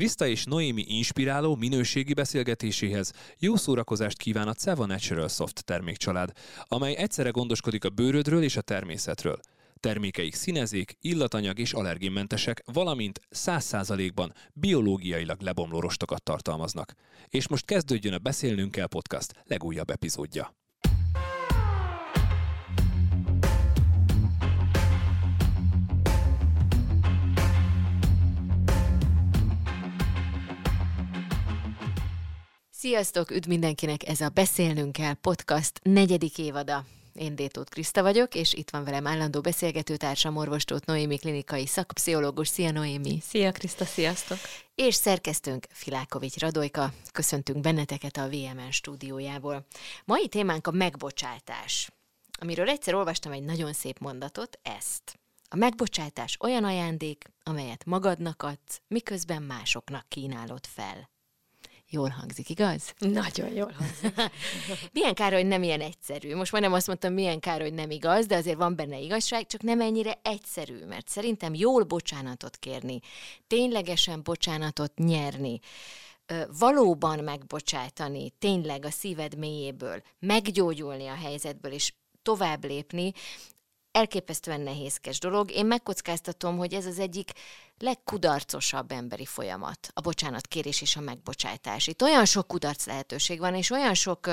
Krista és Noémi inspiráló minőségi beszélgetéséhez jó szórakozást kíván a Ceva Natural Soft termékcsalád, amely egyszerre gondoskodik a bőrödről és a természetről. Termékeik színezék, illatanyag és allergénmentesek, valamint 100%-ban biológiailag lebomló rostokat tartalmaznak. És most kezdődjön a Beszélnünk kell podcast legújabb epizódja. Sziasztok, üdv mindenkinek, ez a Beszélnünk kell podcast negyedik évada. Én Détót Kriszta vagyok, és itt van velem állandó beszélgetőtársam, orvostót Noémi klinikai szakpszichológus. Szia Noémi! Szia Kriszta, sziasztok! És szerkesztőnk Filákovics Radojka. Köszöntünk benneteket a VMN stúdiójából. Mai témánk a megbocsátás, amiről egyszer olvastam egy nagyon szép mondatot, ezt. A megbocsátás olyan ajándék, amelyet magadnak adsz, miközben másoknak kínálod fel. Jól hangzik, igaz? Nagyon jól hangzik. milyen kár, hogy nem ilyen egyszerű. Most majdnem azt mondtam, milyen kár, hogy nem igaz, de azért van benne igazság, csak nem ennyire egyszerű, mert szerintem jól bocsánatot kérni, ténylegesen bocsánatot nyerni, valóban megbocsátani, tényleg a szíved mélyéből, meggyógyulni a helyzetből, és tovább lépni, elképesztően nehézkes dolog. Én megkockáztatom, hogy ez az egyik legkudarcosabb emberi folyamat, a bocsánatkérés és a megbocsátás. Itt olyan sok kudarc lehetőség van, és olyan sok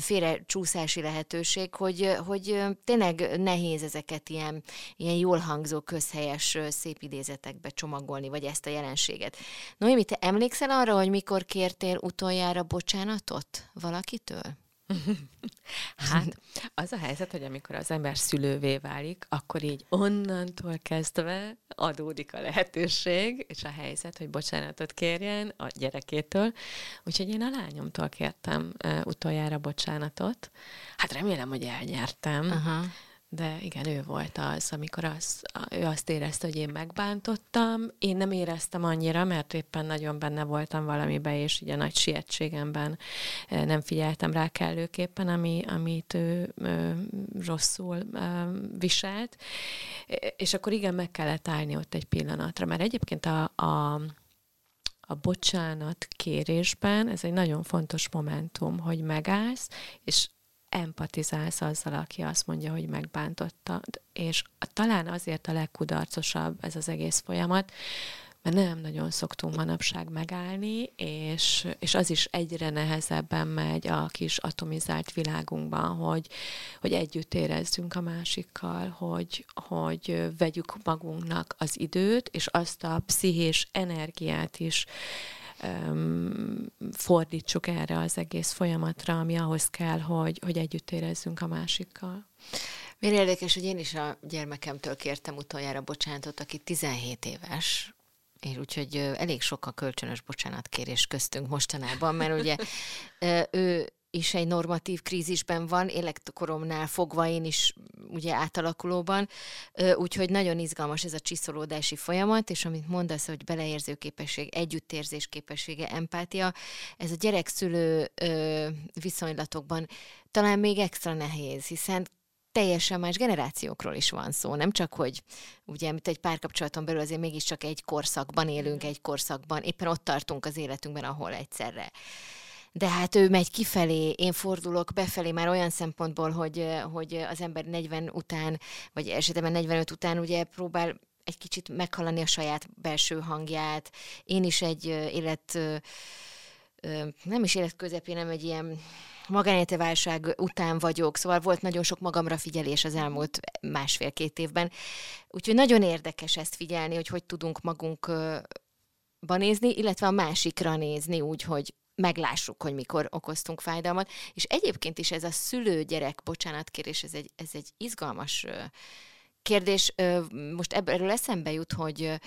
félrecsúszási lehetőség, hogy, hogy tényleg nehéz ezeket ilyen, ilyen jól hangzó, közhelyes, szép idézetekbe csomagolni, vagy ezt a jelenséget. Noémi, te emlékszel arra, hogy mikor kértél utoljára bocsánatot valakitől? Hát az a helyzet, hogy amikor az ember szülővé válik, akkor így onnantól kezdve adódik a lehetőség, és a helyzet, hogy bocsánatot kérjen a gyerekétől. Úgyhogy én a lányomtól kértem uh, utoljára bocsánatot. Hát remélem, hogy elnyertem. Uh-huh de igen, ő volt az, amikor az, ő azt érezte, hogy én megbántottam. Én nem éreztem annyira, mert éppen nagyon benne voltam valamibe, és ugye nagy sietségemben nem figyeltem rá kellőképpen, ami, amit ő, ő rosszul ö, viselt. És akkor igen, meg kellett állni ott egy pillanatra, mert egyébként a, a a bocsánat kérésben ez egy nagyon fontos momentum, hogy megállsz, és empatizálsz azzal, aki azt mondja, hogy megbántotta. És talán azért a legkudarcosabb ez az egész folyamat, mert nem nagyon szoktunk manapság megállni, és, és az is egyre nehezebben megy a kis atomizált világunkban, hogy, hogy együtt érezzünk a másikkal, hogy, hogy vegyük magunknak az időt, és azt a pszichés energiát is fordítsuk erre az egész folyamatra, ami ahhoz kell, hogy, hogy együtt érezzünk a másikkal. Miért érdekes, hogy én is a gyermekemtől kértem utoljára bocsánatot, aki 17 éves, és úgyhogy elég sok a kölcsönös bocsánatkérés köztünk mostanában, mert ugye ő is egy normatív krízisben van, életkoromnál fogva én is ugye átalakulóban, úgyhogy nagyon izgalmas ez a csiszolódási folyamat, és amit mondasz, hogy beleérző képesség, együttérzés képessége, empátia, ez a gyerekszülő viszonylatokban talán még extra nehéz, hiszen teljesen más generációkról is van szó, nem csak, hogy ugye, mint egy párkapcsolaton belül azért mégiscsak egy korszakban élünk, egy korszakban, éppen ott tartunk az életünkben, ahol egyszerre de hát ő megy kifelé, én fordulok befelé már olyan szempontból, hogy, hogy az ember 40 után, vagy esetben 45 után ugye próbál egy kicsit meghallani a saját belső hangját. Én is egy élet, nem is élet közepén, nem egy ilyen válság után vagyok, szóval volt nagyon sok magamra figyelés az elmúlt másfél-két évben. Úgyhogy nagyon érdekes ezt figyelni, hogy hogy tudunk magunkba nézni, illetve a másikra nézni úgy, hogy meglássuk, hogy mikor okoztunk fájdalmat. És egyébként is ez a szülő-gyerek bocsánatkérés, ez egy, ez egy izgalmas kérdés. Most ebből eszembe jut, hogy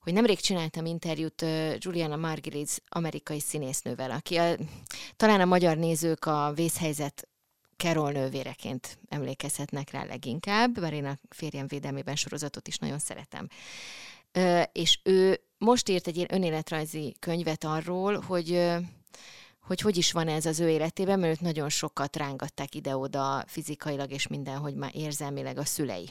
hogy nemrég csináltam interjút Juliana Margulies amerikai színésznővel, aki a, talán a magyar nézők a vészhelyzet Carol nővéreként emlékezhetnek rá leginkább, bár én a férjem védelmében sorozatot is nagyon szeretem. És ő most írt egy ilyen önéletrajzi könyvet arról, hogy hogy hogy is van ez az ő életében, mert őt nagyon sokat rángatták ide-oda fizikailag és mindenhogy már érzelmileg a szülei.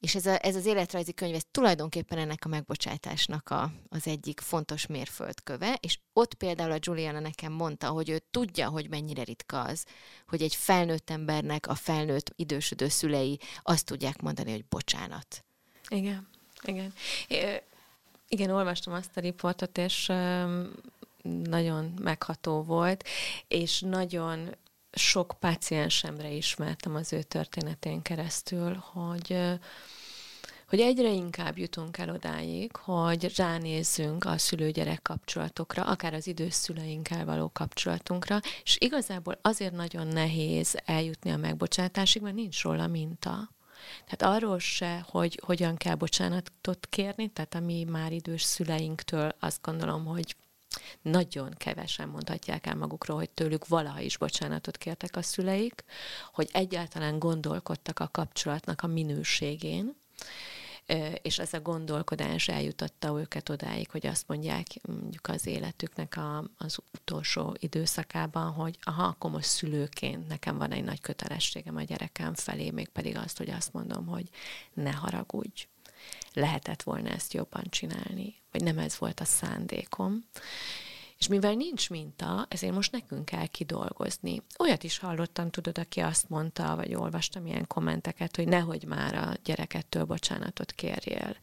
És ez, a, ez az életrajzi könyv, ez tulajdonképpen ennek a megbocsátásnak a, az egyik fontos mérföldköve, és ott például a Juliana nekem mondta, hogy ő tudja, hogy mennyire ritka az, hogy egy felnőtt embernek a felnőtt idősödő szülei azt tudják mondani, hogy bocsánat. Igen, igen. É, igen, olvastam azt a riportot, és nagyon megható volt, és nagyon sok páciensemre ismertem az ő történetén keresztül, hogy hogy egyre inkább jutunk el odáig, hogy ránézzünk a szülő-gyerek kapcsolatokra, akár az idős szüleinkkel való kapcsolatunkra, és igazából azért nagyon nehéz eljutni a megbocsátásig, mert nincs róla minta. Tehát arról se, hogy hogyan kell bocsánatot kérni, tehát a mi már idős szüleinktől azt gondolom, hogy nagyon kevesen mondhatják el magukról, hogy tőlük valaha is bocsánatot kértek a szüleik, hogy egyáltalán gondolkodtak a kapcsolatnak a minőségén, és ez a gondolkodás eljutatta őket odáig, hogy azt mondják mondjuk az életüknek a, az utolsó időszakában, hogy aha, akkor most szülőként nekem van egy nagy kötelességem a gyerekem felé, mégpedig azt, hogy azt mondom, hogy ne haragudj, lehetett volna ezt jobban csinálni, vagy nem ez volt a szándékom. És mivel nincs minta, ezért most nekünk kell kidolgozni. Olyat is hallottam, tudod, aki azt mondta, vagy olvastam ilyen kommenteket, hogy nehogy már a gyerekettől bocsánatot kérjél.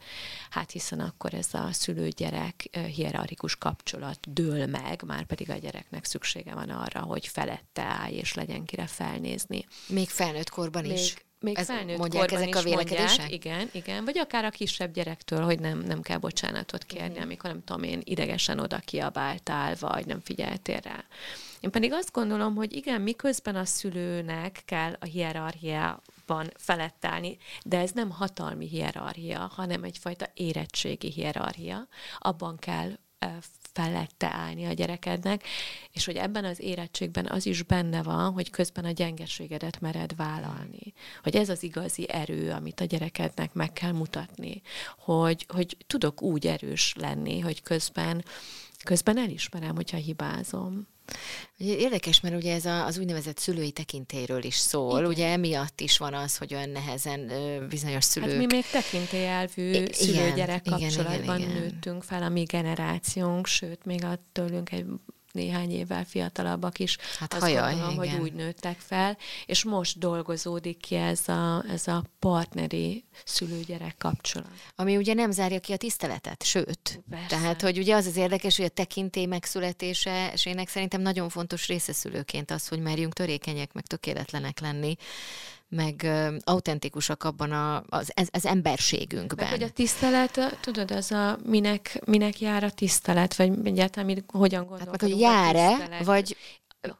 Hát hiszen akkor ez a szülő-gyerek hierarchikus kapcsolat dől meg, már pedig a gyereknek szüksége van arra, hogy felette állj, és legyen kire felnézni. Még felnőtt korban Még, is még Ez felnőtt mondják korban ezek is a vélekedések? Mondják, igen, igen. Vagy akár a kisebb gyerektől, hogy nem, nem kell bocsánatot kérni, Mhm. amikor nem tudom én, idegesen oda kiabáltál, vagy nem figyeltél rá. Én pedig azt gondolom, hogy igen, miközben a szülőnek kell a hierarchiában felett állni, de ez nem hatalmi hierarchia, hanem egyfajta érettségi hierarchia. Abban kell felette állni a gyerekednek, és hogy ebben az érettségben az is benne van, hogy közben a gyengeségedet mered vállalni. Hogy ez az igazi erő, amit a gyerekednek meg kell mutatni. Hogy, hogy tudok úgy erős lenni, hogy közben, közben elismerem, hogyha hibázom. Érdekes, mert ugye ez az úgynevezett szülői tekintéről is szól. Igen. Igen. Ugye emiatt is van az, hogy olyan nehezen bizonyos szülők... Hát mi még tekintélyelvű igen, szülő-gyerek igen, kapcsolatban igen, igen. nőttünk fel, a mi generációnk, sőt, még a tőlünk egy néhány évvel fiatalabbak is, Hát azt hajaj, gondolom, hogy igen. úgy nőttek fel, és most dolgozódik ki ez a, ez a partneri szülő-gyerek kapcsolat. Ami ugye nem zárja ki a tiszteletet, sőt. Persze. Tehát, hogy ugye az az érdekes, hogy a tekintély megszületése, és ének szerintem nagyon fontos része szülőként az, hogy merjünk törékenyek, meg tökéletlenek lenni, meg autentikusak abban a, az, az, az emberségünkben. Meg hogy a tisztelet, tudod, az a minek, minek jár a tisztelet, vagy egyáltalán mi, hogyan gondolkodunk meg, hogy jár-e, vagy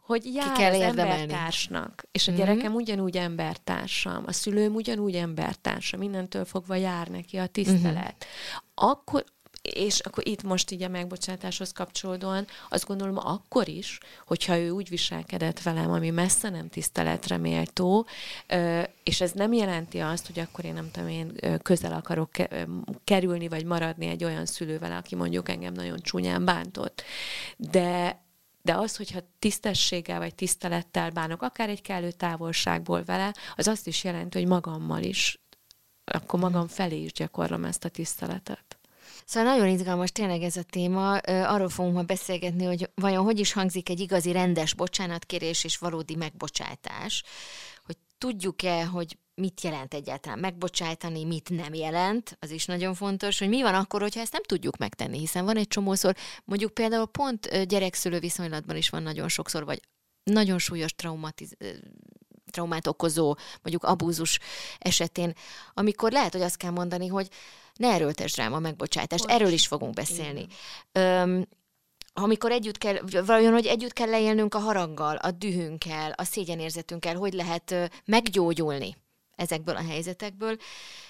hogy jár kell az érdemelni. embertársnak, és a Mhm. gyerekem ugyanúgy embertársam, a szülőm ugyanúgy embertársam, mindentől fogva jár neki a tisztelet. Akkor, és akkor itt most így a megbocsátáshoz kapcsolódóan azt gondolom akkor is, hogyha ő úgy viselkedett velem, ami messze nem tiszteletre méltó, és ez nem jelenti azt, hogy akkor én nem tudom, én közel akarok kerülni, vagy maradni egy olyan szülővel, aki mondjuk engem nagyon csúnyán bántott. De de az, hogyha tisztességgel vagy tisztelettel bánok, akár egy kellő távolságból vele, az azt is jelenti, hogy magammal is, akkor magam felé is gyakorlom ezt a tiszteletet. Szóval nagyon izgalmas tényleg ez a téma. Arról fogunk ma beszélgetni, hogy vajon hogy is hangzik egy igazi rendes bocsánatkérés és valódi megbocsátás. Hogy tudjuk-e, hogy mit jelent egyáltalán megbocsájtani, mit nem jelent, az is nagyon fontos, hogy mi van akkor, hogyha ezt nem tudjuk megtenni, hiszen van egy csomószor, mondjuk például pont gyerekszülő viszonylatban is van nagyon sokszor, vagy nagyon súlyos traumatiz- traumát okozó, mondjuk abúzus esetén, amikor lehet, hogy azt kell mondani, hogy ne erőltesd rám a megbocsátást. Bocs. Erről is fogunk beszélni. Öm, amikor együtt kell, vajon, hogy együtt kell leélnünk a haraggal, a dühünkkel, a szégyenérzetünkkel, hogy lehet meggyógyulni ezekből a helyzetekből.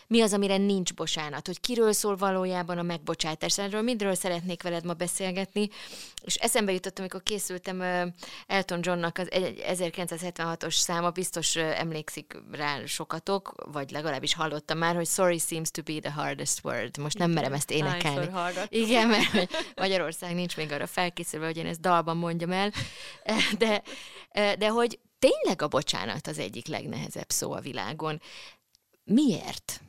Mi az, amire nincs bocsánat, hogy kiről szól valójában a megbocsátás. Erről mindről szeretnék veled ma beszélgetni, és eszembe jutott, amikor készültem Elton Johnnak az egy- 1976-os száma, biztos emlékszik rá sokatok, vagy legalábbis hallottam már, hogy sorry seems to be the hardest word. Most nem merem ezt énekelni. Igen, mert Magyarország nincs még arra felkészülve, hogy én ezt dalban mondjam el, de, de hogy tényleg a bocsánat az egyik legnehezebb szó a világon. Miért?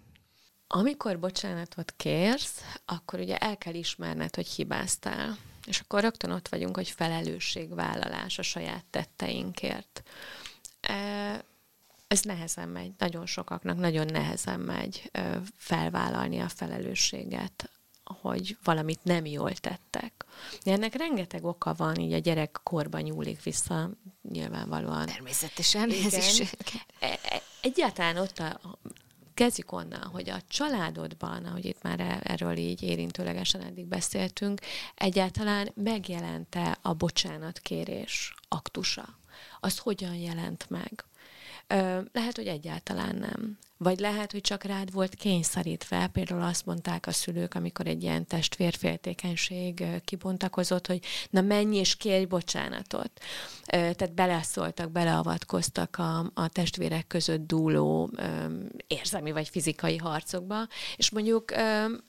amikor bocsánatot kérsz, akkor ugye el kell ismerned, hogy hibáztál. És akkor rögtön ott vagyunk, hogy felelősségvállalás a saját tetteinkért. Ez nehezen megy, nagyon sokaknak nagyon nehezen megy felvállalni a felelősséget, hogy valamit nem jól tettek. De ennek rengeteg oka van, így a gyerek korban nyúlik vissza, nyilvánvalóan. Természetesen, Igen. ez is. E, e, egyáltalán ott a, kezdjük onnan, hogy a családodban, ahogy itt már e, erről így érintőlegesen eddig beszéltünk, egyáltalán megjelente a bocsánatkérés aktusa. Az hogyan jelent meg? Lehet, hogy egyáltalán nem. Vagy lehet, hogy csak rád volt kényszerítve, például azt mondták a szülők, amikor egy ilyen testvérféltékenység kibontakozott, hogy na menj és kérj bocsánatot. Tehát beleszóltak, beleavatkoztak a, a testvérek között dúló érzelmi vagy fizikai harcokba, és mondjuk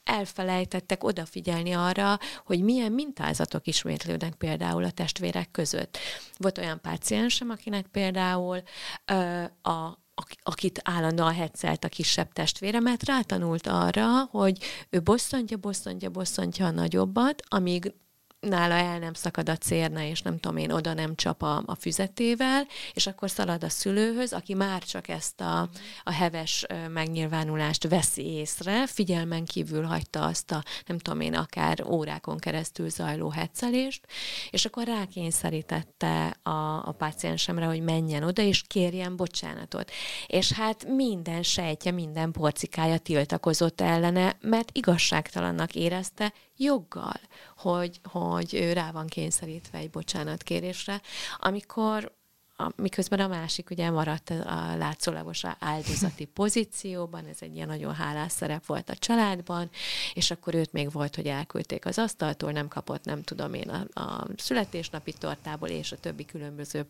elfelejtettek odafigyelni arra, hogy milyen mintázatok ismétlődnek például a testvérek között. Volt olyan páciensem, akinek például a akit állandóan hetszelt a kisebb testvére, mert rátanult arra, hogy ő bosszantja, bosszantja, bosszantja a nagyobbat, amíg nála el nem szakad a cérna, és nem tudom én, oda nem csap a, a füzetével, és akkor szalad a szülőhöz, aki már csak ezt a, a heves megnyilvánulást veszi észre, figyelmen kívül hagyta azt a, nem tudom én, akár órákon keresztül zajló hetszelést, és akkor rákényszerítette a, a páciensemre, hogy menjen oda, és kérjen bocsánatot. És hát minden sejtje, minden porcikája tiltakozott ellene, mert igazságtalannak érezte, joggal, hogy, hogy ő rá van kényszerítve egy bocsánatkérésre, amikor a, miközben a másik ugye maradt a látszólagos áldozati pozícióban, ez egy ilyen nagyon hálás szerep volt a családban, és akkor őt még volt, hogy elküldték az asztaltól, nem kapott, nem tudom én, a, a születésnapi tortából, és a többi különböző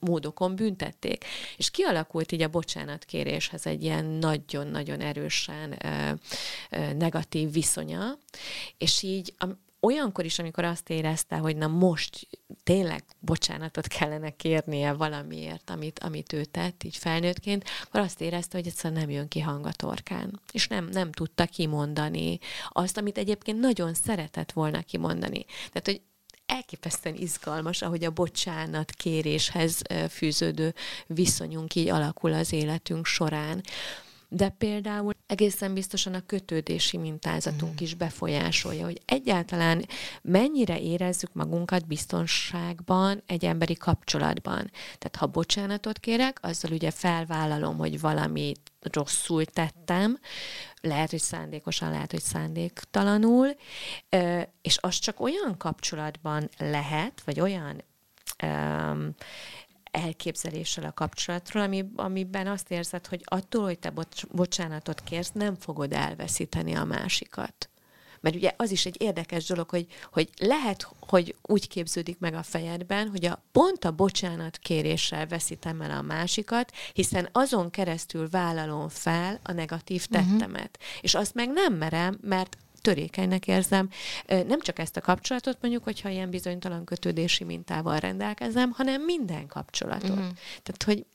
módokon büntették. És kialakult így a bocsánatkéréshez egy ilyen nagyon-nagyon erősen ö, ö, negatív viszonya, és így a, olyankor is, amikor azt érezte, hogy na most tényleg bocsánatot kellene kérnie valamiért, amit, amit ő tett, így felnőttként, akkor azt érezte, hogy egyszerűen nem jön ki hang a torkán. És nem, nem tudta kimondani azt, amit egyébként nagyon szeretett volna kimondani. Tehát, hogy elképesztően izgalmas, ahogy a bocsánat kéréshez fűződő viszonyunk így alakul az életünk során de például egészen biztosan a kötődési mintázatunk mm. is befolyásolja, hogy egyáltalán mennyire érezzük magunkat biztonságban egy emberi kapcsolatban. Tehát ha bocsánatot kérek, azzal ugye felvállalom, hogy valamit rosszul tettem, lehet, hogy szándékosan, lehet, hogy szándéktalanul, és az csak olyan kapcsolatban lehet, vagy olyan elképzeléssel a kapcsolatról, ami, amiben azt érzed, hogy attól, hogy te bocs, bocsánatot kérsz, nem fogod elveszíteni a másikat. Mert ugye az is egy érdekes dolog, hogy, hogy lehet, hogy úgy képződik meg a fejedben, hogy a pont a bocsánat kéréssel veszítem el a másikat, hiszen azon keresztül vállalom fel a negatív tettemet. Uh-huh. És azt meg nem merem, mert törékenynek érzem. Nem csak ezt a kapcsolatot mondjuk, hogyha ilyen bizonytalan kötődési mintával rendelkezem, hanem minden kapcsolatot. Uh-huh. Tehát, hogy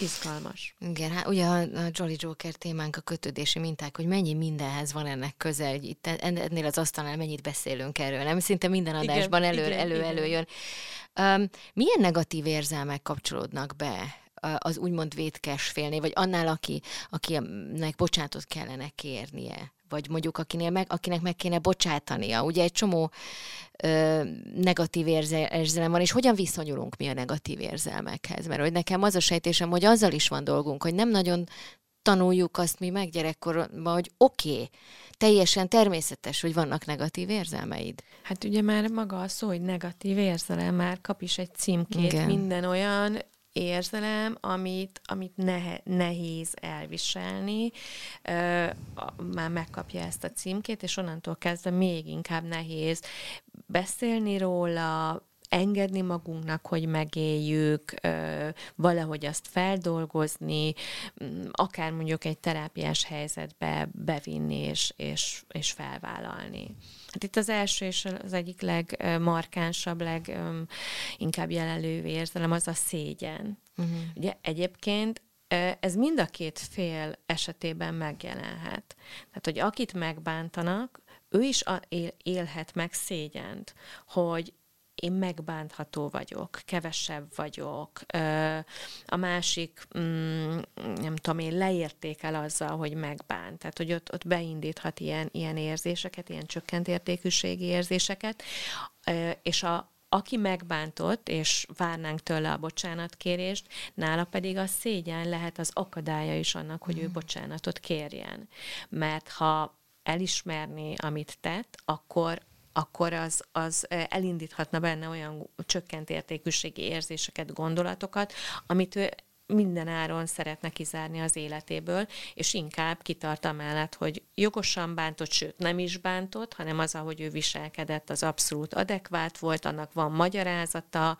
izgalmas. Igen, hát ugye a, a Jolly Joker témánk a kötődési minták, hogy mennyi mindenhez van ennek köze, hogy itt ennél az asztalnál mennyit beszélünk erről, nem? Szinte minden adásban igen, elő, igen, elő, igen. előjön. Um, milyen negatív érzelmek kapcsolódnak be az úgymond vétkes félné, vagy annál, aki, akinek bocsánatot kellene kérnie? vagy mondjuk akinél meg, akinek meg kéne bocsátania. Ugye egy csomó ö, negatív érzelem van, és hogyan viszonyulunk mi a negatív érzelmekhez? Mert hogy nekem az a sejtésem, hogy azzal is van dolgunk, hogy nem nagyon tanuljuk azt mi meg gyerekkorban, hogy oké, okay, teljesen természetes, hogy vannak negatív érzelmeid. Hát ugye már maga a szó, hogy negatív érzelem, már kap is egy címkét, Igen. minden olyan érzelem, amit, amit nehe, nehéz elviselni, ö, már megkapja ezt a címkét, és onnantól kezdve még inkább nehéz beszélni róla, engedni magunknak, hogy megéljük, valahogy azt feldolgozni, akár mondjuk egy terápiás helyzetbe bevinni és, és, és felvállalni. Hát itt az első és az egyik legmarkánsabb, leginkább jelenlő érzelem az a szégyen. Uh-huh. Ugye egyébként ez mind a két fél esetében megjelenhet. Tehát, hogy akit megbántanak, ő is él, élhet meg szégyent, hogy én megbántható vagyok, kevesebb vagyok, a másik, mm, nem tudom én, leértékel azzal, hogy megbánt. Tehát, hogy ott, ott beindíthat ilyen, ilyen érzéseket, ilyen csökkent értékűségi érzéseket, és a, aki megbántott, és várnánk tőle a bocsánatkérést, nála pedig a szégyen lehet az akadálya is annak, hogy ő mm. bocsánatot kérjen. Mert ha elismerni, amit tett, akkor akkor az, az elindíthatna benne olyan csökkent értékűségi érzéseket, gondolatokat, amit ő minden áron szeretne kizárni az életéből, és inkább kitart amellett, hogy jogosan bántott, sőt nem is bántott, hanem az, ahogy ő viselkedett, az abszolút adekvát volt, annak van magyarázata,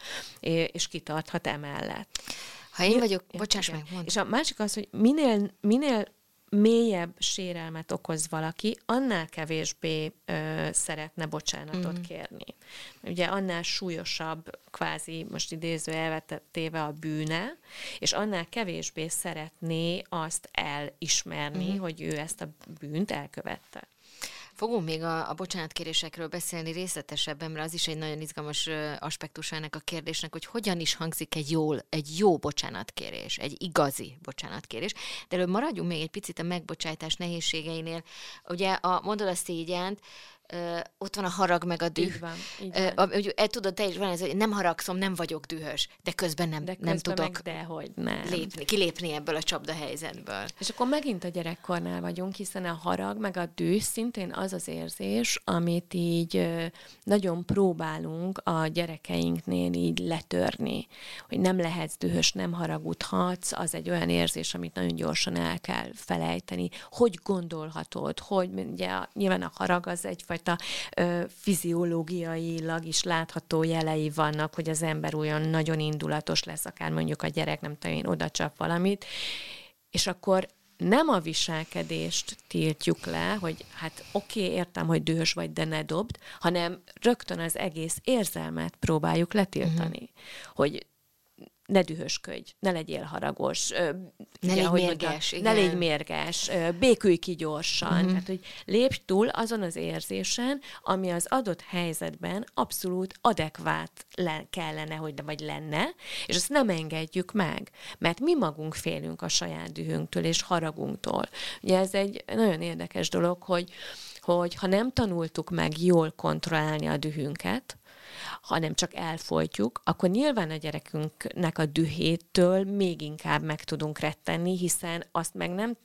és kitarthat emellett. Ha én vagyok, bocsáss meg, mondd. És a másik az, hogy minél, minél mélyebb sérelmet okoz valaki, annál kevésbé ö, szeretne bocsánatot mm. kérni. Ugye annál súlyosabb, kvázi most idéző elvetettéve a bűne, és annál kevésbé szeretné azt elismerni, mm. hogy ő ezt a bűnt elkövette. Fogunk még a, a bocsánatkérésekről beszélni részletesebben, mert az is egy nagyon izgalmas aspektus ennek a kérdésnek, hogy hogyan is hangzik egy, jól, egy jó bocsánatkérés, egy igazi bocsánatkérés. De előbb maradjunk még egy picit a megbocsájtás nehézségeinél. Ugye a mondod a szégyent, ott van a harag meg a düh. Így van, így van. Uh, tudod, te is van ez, hogy nem haragszom, nem vagyok dühös, de közben nem, de közben nem tudok meg dehogy nem. Lépni, kilépni ebből a csapda helyzetből. És akkor megint a gyerekkornál vagyunk, hiszen a harag meg a düh szintén az az érzés, amit így nagyon próbálunk a gyerekeinknél így letörni, hogy nem lehetsz dühös, nem haragudhatsz, az egy olyan érzés, amit nagyon gyorsan el kell felejteni. Hogy gondolhatod, hogy ugye nyilván a harag az egyfajta egyfajta ö, fiziológiailag is látható jelei vannak, hogy az ember olyan nagyon indulatos lesz, akár mondjuk a gyerek, nem tudom én, oda csap valamit, és akkor nem a viselkedést tiltjuk le, hogy hát oké, okay, értem, hogy dühös vagy, de ne dobd, hanem rögtön az egész érzelmet próbáljuk letiltani. Uh-huh. Hogy ne dühösködj, ne legyél haragos. Ne légy mérges. Mondta, ne légy mérges, békülj ki gyorsan. Uh-huh. Tehát, hogy lépj túl azon az érzésen, ami az adott helyzetben abszolút adekvát le, kellene, hogy vagy lenne, és ezt nem engedjük meg, mert mi magunk félünk a saját dühünktől és haragunktól. Ugye ez egy nagyon érdekes dolog, hogy hogy ha nem tanultuk meg jól kontrollálni a dühünket, hanem csak elfolytjuk, akkor nyilván a gyerekünknek a dühétől még inkább meg tudunk rettenni, hiszen azt meg nem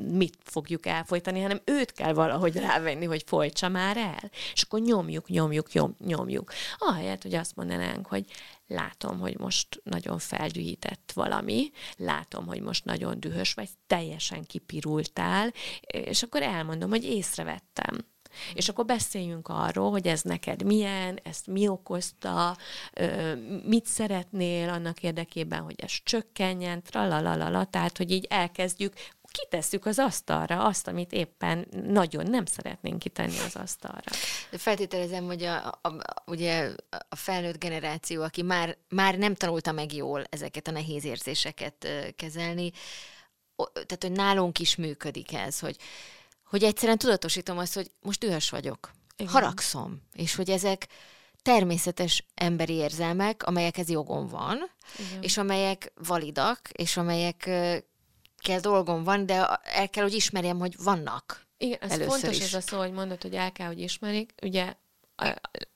mit fogjuk elfolytani, hanem őt kell valahogy rávenni, hogy folytsa már el. És akkor nyomjuk, nyomjuk, nyom, nyomjuk. Ahelyett, hogy azt mondanánk, hogy látom, hogy most nagyon feldühített valami, látom, hogy most nagyon dühös vagy, teljesen kipirultál, és akkor elmondom, hogy észrevettem és akkor beszéljünk arról, hogy ez neked milyen, ezt mi okozta, mit szeretnél annak érdekében, hogy ez csökkenjen, tralalala, tehát, hogy így elkezdjük kitesszük az asztalra azt, amit éppen nagyon nem szeretnénk kitenni az asztalra. Feltételezem, hogy a, a, a, ugye a felnőtt generáció, aki már, már nem tanulta meg jól ezeket a nehéz érzéseket kezelni, tehát, hogy nálunk is működik ez, hogy hogy egyszerűen tudatosítom azt, hogy most dühös vagyok, Igen. haragszom, és hogy ezek természetes emberi érzelmek, amelyekhez jogom van, Igen. és amelyek validak, és amelyek kell dolgom van, de el kell, hogy ismerjem, hogy vannak. Igen, ez fontos is. ez a szó, hogy mondod, hogy el kell, hogy ismerik. Ugye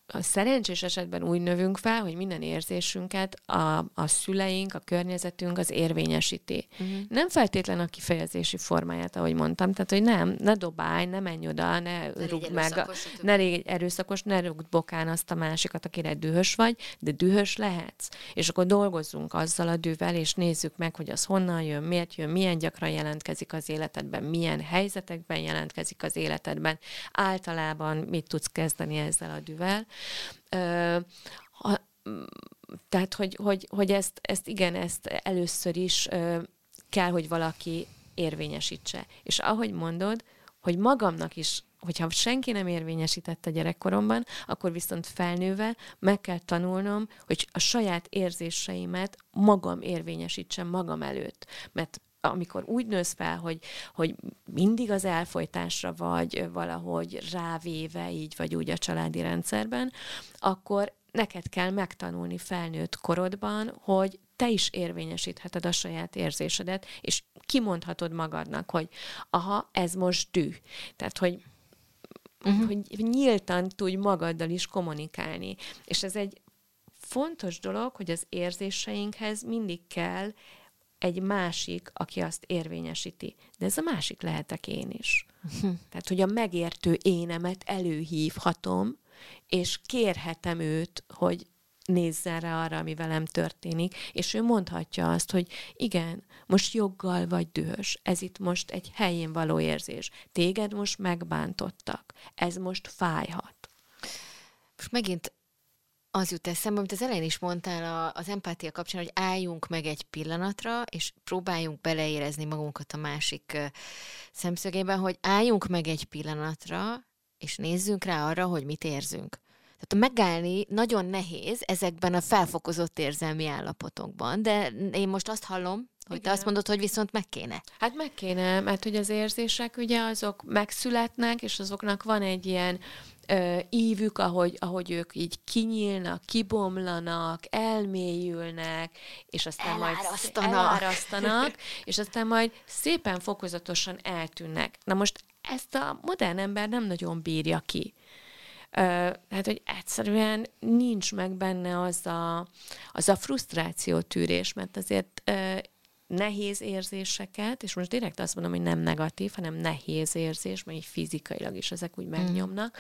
a, a szerencsés esetben úgy növünk fel, hogy minden érzésünket a, a szüleink, a környezetünk az érvényesíti. Uh-huh. Nem feltétlen a kifejezési formáját, ahogy mondtam, tehát, hogy nem, ne dobálj, ne menj oda, ne, ne rúgd meg, ne légy erőszakos, ne rúgd bokán azt a másikat, akire dühös vagy, de dühös lehetsz. És akkor dolgozzunk azzal a dűvel, és nézzük meg, hogy az honnan jön, miért jön, milyen gyakran jelentkezik az életedben, milyen helyzetekben jelentkezik az életedben, általában mit tudsz kezdeni ezzel a dűvel, tehát, hogy, hogy, hogy ezt, ezt igen, ezt először is kell, hogy valaki érvényesítse. És ahogy mondod, hogy magamnak is, hogyha senki nem érvényesítette gyerekkoromban, akkor viszont felnőve meg kell tanulnom, hogy a saját érzéseimet magam érvényesítsem magam előtt. Mert amikor úgy nősz fel, hogy, hogy mindig az elfolytásra vagy valahogy rávéve így vagy úgy a családi rendszerben, akkor neked kell megtanulni felnőtt korodban, hogy te is érvényesítheted a saját érzésedet, és kimondhatod magadnak, hogy aha, ez most dű. Tehát, hogy uh-huh. hogy nyíltan tudj magaddal is kommunikálni. És ez egy fontos dolog, hogy az érzéseinkhez mindig kell egy másik, aki azt érvényesíti. De ez a másik lehetek én is. Tehát, hogy a megértő énemet előhívhatom, és kérhetem őt, hogy nézzen rá arra, ami velem történik, és ő mondhatja azt, hogy igen, most joggal vagy dühös, ez itt most egy helyén való érzés, téged most megbántottak, ez most fájhat. Most megint az jut eszembe, amit az elején is mondtál az empátia kapcsán, hogy álljunk meg egy pillanatra, és próbáljunk beleérezni magunkat a másik szemszögében, hogy álljunk meg egy pillanatra, és nézzünk rá arra, hogy mit érzünk. Tehát megállni nagyon nehéz ezekben a felfokozott érzelmi állapotokban, de én most azt hallom, hogy Igen. te azt mondod, hogy viszont meg kéne. Hát meg kéne, mert hogy az érzések ugye azok megszületnek, és azoknak van egy ilyen ö, ívük, ahogy, ahogy ők így kinyílnak, kibomlanak, elmélyülnek, és aztán elárasztanak. majd elárasztanak, és aztán majd szépen fokozatosan eltűnnek. Na most ezt a modern ember nem nagyon bírja ki. Hát, hogy egyszerűen nincs meg benne az a, az a frusztráció tűrés, mert azért nehéz érzéseket, és most direkt azt mondom, hogy nem negatív, hanem nehéz érzés, mert így fizikailag is ezek úgy megnyomnak,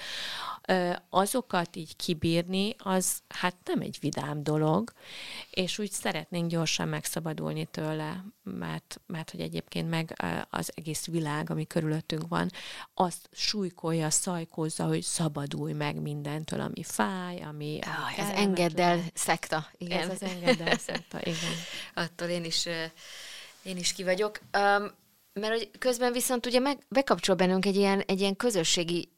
mm. azokat így kibírni, az hát nem egy vidám dolog, és úgy szeretnénk gyorsan megszabadulni tőle, mert, mert hogy egyébként meg az egész világ, ami körülöttünk van, azt súlykolja, szajkózza, hogy szabadulj meg mindentől, ami fáj, ami... Ah, ez engeddel szekta. Igen. Ez az engeddel szekta, igen. Attól én is én is ki vagyok. Um, mert hogy közben viszont ugye meg, bekapcsol bennünk egy ilyen, egy ilyen közösségi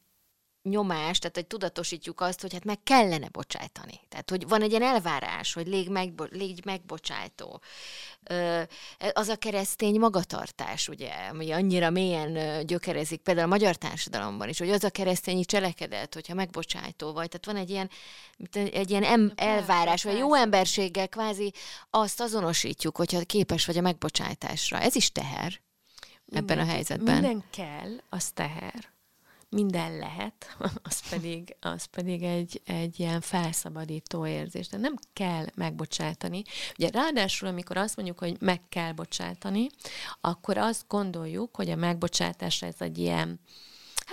nyomás, tehát hogy tudatosítjuk azt, hogy hát meg kellene bocsájtani. Tehát, hogy van egy ilyen elvárás, hogy légy, megbo- légy megbocsájtó. Az a keresztény magatartás, ugye, ami annyira mélyen gyökerezik, például a magyar társadalomban is, hogy az a keresztényi cselekedet, hogyha megbocsájtó vagy. Tehát van egy ilyen, egy ilyen em- elvárás, vagy jó emberséggel kvázi azt azonosítjuk, hogyha képes vagy a megbocsájtásra. Ez is teher ebben minden, a helyzetben. Minden kell, az teher minden lehet, az pedig, az pedig egy, egy ilyen felszabadító érzés. De nem kell megbocsátani. Ugye ráadásul, amikor azt mondjuk, hogy meg kell bocsátani, akkor azt gondoljuk, hogy a megbocsátás ez egy ilyen,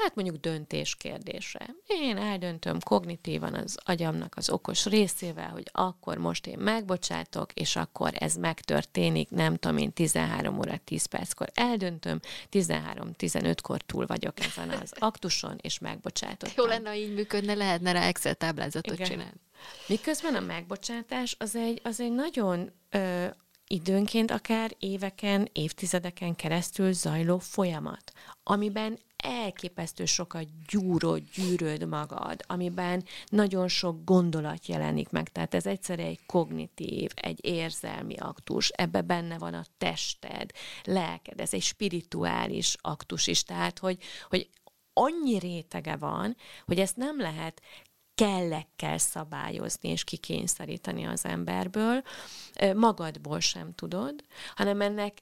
Hát mondjuk döntés kérdése. Én eldöntöm kognitívan az agyamnak az okos részével, hogy akkor most én megbocsátok, és akkor ez megtörténik, nem tudom én 13 óra 10 perckor eldöntöm, 13-15-kor túl vagyok ezen az aktuson, és megbocsátok. Jó lenne, ha így működne, lehetne rá Excel táblázatot Igen. csinálni. Miközben a megbocsátás az egy, az egy nagyon ö, időnként akár éveken, évtizedeken keresztül zajló folyamat, amiben elképesztő sokat gyúrod, gyűröd magad, amiben nagyon sok gondolat jelenik meg. Tehát ez egyszer egy kognitív, egy érzelmi aktus, ebbe benne van a tested, lelked, ez egy spirituális aktus is. Tehát, hogy, hogy annyi rétege van, hogy ezt nem lehet kellekkel szabályozni és kikényszeríteni az emberből, magadból sem tudod, hanem ennek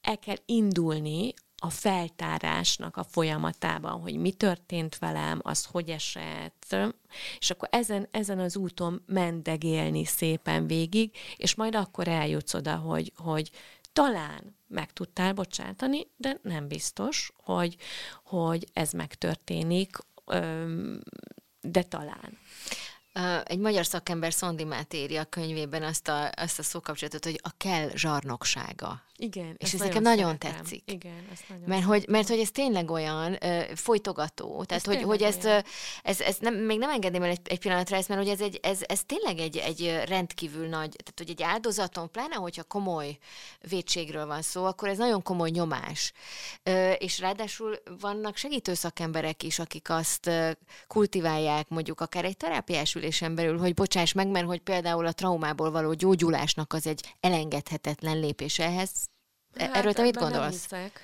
el kell indulni a feltárásnak a folyamatában, hogy mi történt velem, az hogy esett, és akkor ezen, ezen az úton mendegélni szépen végig, és majd akkor eljutsz oda, hogy, hogy talán meg tudtál bocsátani, de nem biztos, hogy, hogy ez megtörténik, de talán. Egy magyar szakember Szondi Máté írja a könyvében azt a, azt a szókapcsolatot, hogy a kell zsarnoksága. Igen. És ez nekem nagyon tetszik. Igen, ezt nagyon mert, hogy, mert hogy ez tényleg olyan uh, folytogató, tehát ez hogy, hogy ezt, uh, ez, ez nem, még nem engedném el egy, egy pillanatra ezt, mert hogy ez, egy, ez, ez tényleg egy, egy rendkívül nagy, tehát hogy egy áldozaton, pláne hogyha komoly vétségről van szó, akkor ez nagyon komoly nyomás. Uh, és ráadásul vannak segítő szakemberek is, akik azt kultiválják mondjuk akár egy terápiás ülésen belül, hogy bocsáss meg, mert hogy például a traumából való gyógyulásnak az egy elengedhetetlen lépés ehhez Hát, Erről te mit gondolsz? Nem hiszek.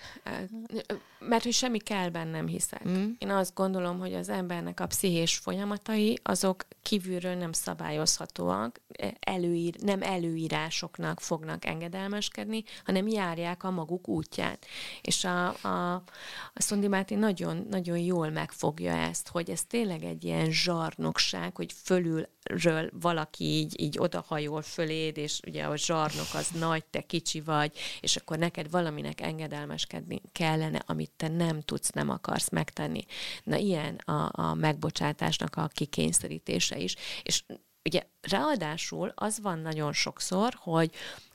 Mert hogy semmi kell nem hiszek. Mm. Én azt gondolom, hogy az embernek a pszichés folyamatai, azok kívülről nem szabályozhatóak, előír, nem előírásoknak fognak engedelmeskedni, hanem járják a maguk útját. És a, a, a Szondi Máté nagyon, nagyon jól megfogja ezt, hogy ez tényleg egy ilyen zsarnokság, hogy fölülről valaki így, így odahajol föléd, és ugye a zsarnok az nagy, te kicsi vagy, és akkor neked valaminek engedelmeskedni kellene, amit te nem tudsz, nem akarsz megtenni. Na ilyen a, a megbocsátásnak a kikényszerítése is. És ugye ráadásul az van nagyon sokszor, hogy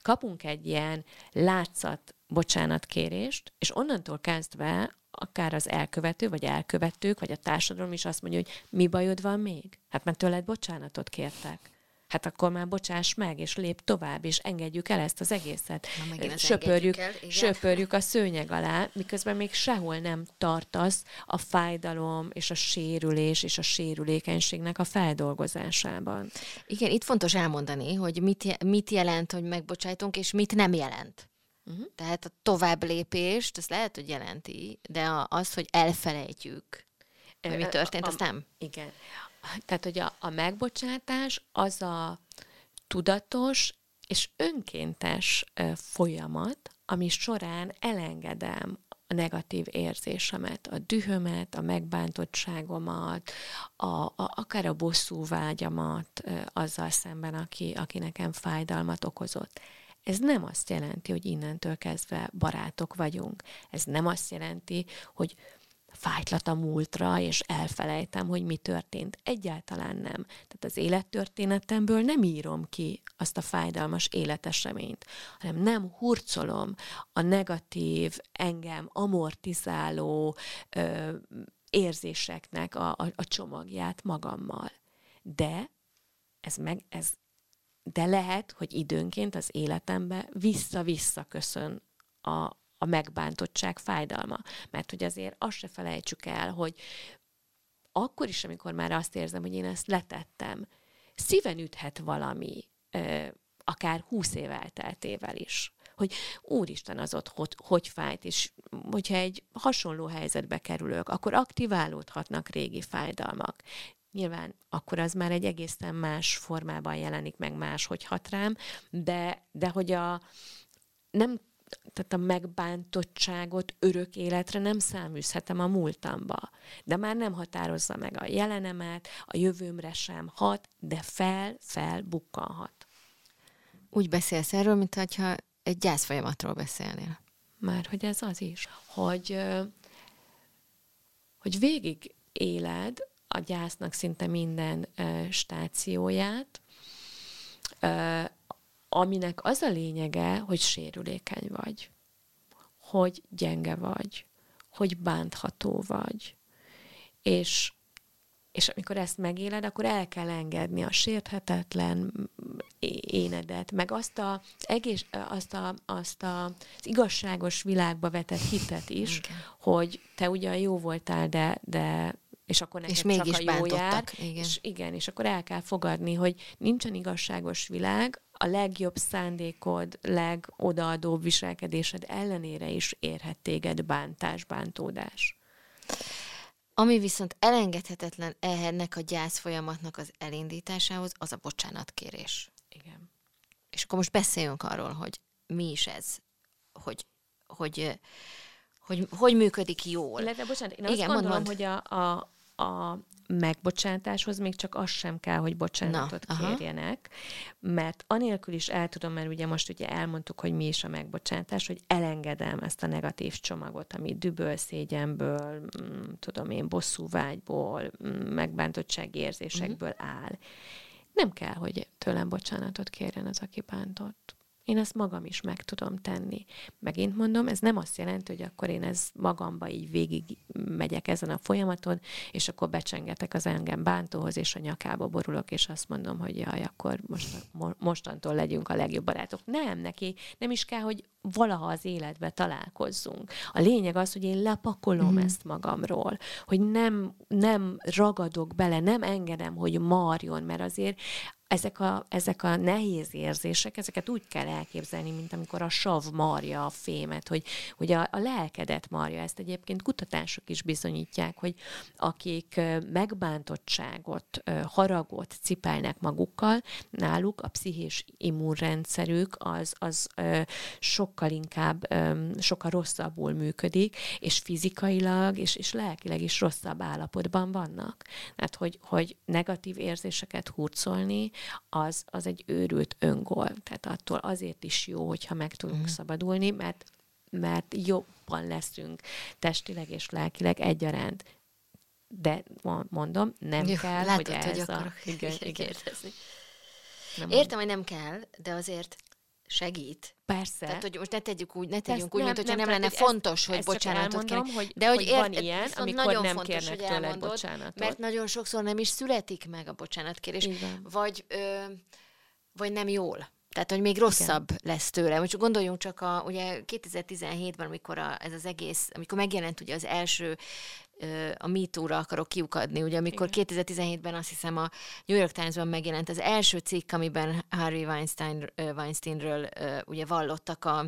kapunk egy ilyen látszat bocsánatkérést, és onnantól kezdve akár az elkövető, vagy elkövetők, vagy a társadalom is azt mondja, hogy mi bajod van még? Hát mert tőled bocsánatot kértek hát akkor már bocsáss meg, és lép tovább, és engedjük el ezt az egészet. Na, söpörjük, el, söpörjük a szőnyeg alá, miközben még sehol nem tartasz a fájdalom, és a sérülés, és a sérülékenységnek a feldolgozásában. Igen, itt fontos elmondani, hogy mit, mit jelent, hogy megbocsájtunk, és mit nem jelent. Uh-huh. Tehát a tovább lépést, ez lehet, hogy jelenti, de az, hogy elfelejtjük, hogy mi történt, azt nem. Igen tehát, hogy a, a megbocsátás az a tudatos és önkéntes folyamat, ami során elengedem a negatív érzésemet, a dühömet, a megbántottságomat, a, a, akár a bosszú vágyamat azzal szemben, aki, aki nekem fájdalmat okozott. Ez nem azt jelenti, hogy innentől kezdve barátok vagyunk. Ez nem azt jelenti, hogy fájtlat a múltra, és elfelejtem, hogy mi történt. Egyáltalán nem. Tehát az élettörténetemből nem írom ki azt a fájdalmas életeseményt, hanem nem hurcolom a negatív, engem amortizáló ö, érzéseknek a, a, a csomagját magammal. De ez meg, ez, de lehet, hogy időnként az életembe vissza-vissza köszön a, a megbántottság fájdalma. Mert hogy azért azt se felejtsük el, hogy akkor is, amikor már azt érzem, hogy én ezt letettem, szíven üthet valami, akár húsz év elteltével is hogy úristen az ott hogy, hogy fájt, és hogyha egy hasonló helyzetbe kerülök, akkor aktiválódhatnak régi fájdalmak. Nyilván akkor az már egy egészen más formában jelenik meg, más, hogy hat rám, de, de hogy a nem tehát a megbántottságot örök életre nem száműzhetem a múltamba. De már nem határozza meg a jelenemet, a jövőmre sem hat, de fel-fel bukkanhat. Úgy beszélsz erről, mintha egy gyászfolyamatról beszélnél. Már hogy ez az is, hogy, hogy végig éled a gyásznak szinte minden stációját, aminek az a lényege, hogy sérülékeny vagy, hogy gyenge vagy, hogy bántható vagy. És, és amikor ezt megéled, akkor el kell engedni a sérthetetlen énedet, meg azt, a, egész, azt, a, azt a, az igazságos világba vetett hitet is, okay. hogy te ugyan jó voltál, de, de és akkor neked és csak mégis a jó jár, igen. És igen, és akkor el kell fogadni, hogy nincsen igazságos világ, a legjobb szándékod, legodaadóbb viselkedésed ellenére is érhet téged bántás, bántódás. Ami viszont elengedhetetlen ennek a gyász folyamatnak az elindításához, az a bocsánatkérés. Igen. És akkor most beszéljünk arról, hogy mi is ez, hogy, hogy, hogy, hogy működik jól. Illetve, bocsánat, én azt Igen, gondolom, mond, mond. hogy a, a, a megbocsátáshoz még csak az sem kell, hogy bocsánatot Na, kérjenek, aha. mert anélkül is el tudom, mert ugye most ugye elmondtuk, hogy mi is a megbocsátás, hogy elengedem ezt a negatív csomagot, ami düböl, szégyenből, mm, tudom én, bosszú vágyból, mm, megbántottsági érzésekből uh-huh. áll. Nem kell, hogy tőlem bocsánatot kérjen az, aki bántott én ezt magam is meg tudom tenni. Megint mondom, ez nem azt jelenti, hogy akkor én ez magamba így végig megyek ezen a folyamaton, és akkor becsengetek az engem bántóhoz, és a nyakába borulok, és azt mondom, hogy jaj, akkor most, mostantól legyünk a legjobb barátok. Nem, neki nem is kell, hogy valaha az életbe találkozzunk. A lényeg az, hogy én lepakolom mm. ezt magamról, hogy nem, nem ragadok bele, nem engedem, hogy marjon, mert azért ezek a, ezek a nehéz érzések, ezeket úgy kell elképzelni, mint amikor a sav marja a fémet, hogy, hogy a, a lelkedet marja. Ezt egyébként kutatások is bizonyítják, hogy akik megbántottságot, haragot cipelnek magukkal, náluk a pszichés immunrendszerük az, az sokkal inkább, sokkal rosszabbul működik, és fizikailag és, és lelkileg is rosszabb állapotban vannak. Tehát, hogy, hogy negatív érzéseket hurcolni, az, az egy őrült öngól. Tehát attól azért is jó, hogyha meg tudunk mm. szabadulni, mert, mert jobban leszünk testileg és lelkileg egyaránt. De mondom, nem jó, kell, látod, hogy ez hogy a... Igen, igen. Értem, hogy nem kell, de azért segít. Persze. Tehát, hogy most ne tegyük úgy, ne tegyünk Persze, úgy, mint hogyha nem, nem lenne fontos, ezt, hogy ezt bocsánatot kérni. Hogy, de hogy, hogy ér, van ilyen, amikor nagyon nem fontos, kérnek tőled bocsánatot. Mert nagyon sokszor nem is születik meg a bocsánatkérés. Vagy, ö, vagy nem jól. Tehát, hogy még rosszabb Igen. lesz tőle. Most gondoljunk csak a, ugye 2017-ben, amikor a, ez az egész, amikor megjelent ugye az első a MeToo-ra akarok kiukadni. Ugye amikor Igen. 2017-ben azt hiszem a New York Times-ban megjelent az első cikk, amiben Harvey Weinstein, Weinsteinről ugye vallottak a,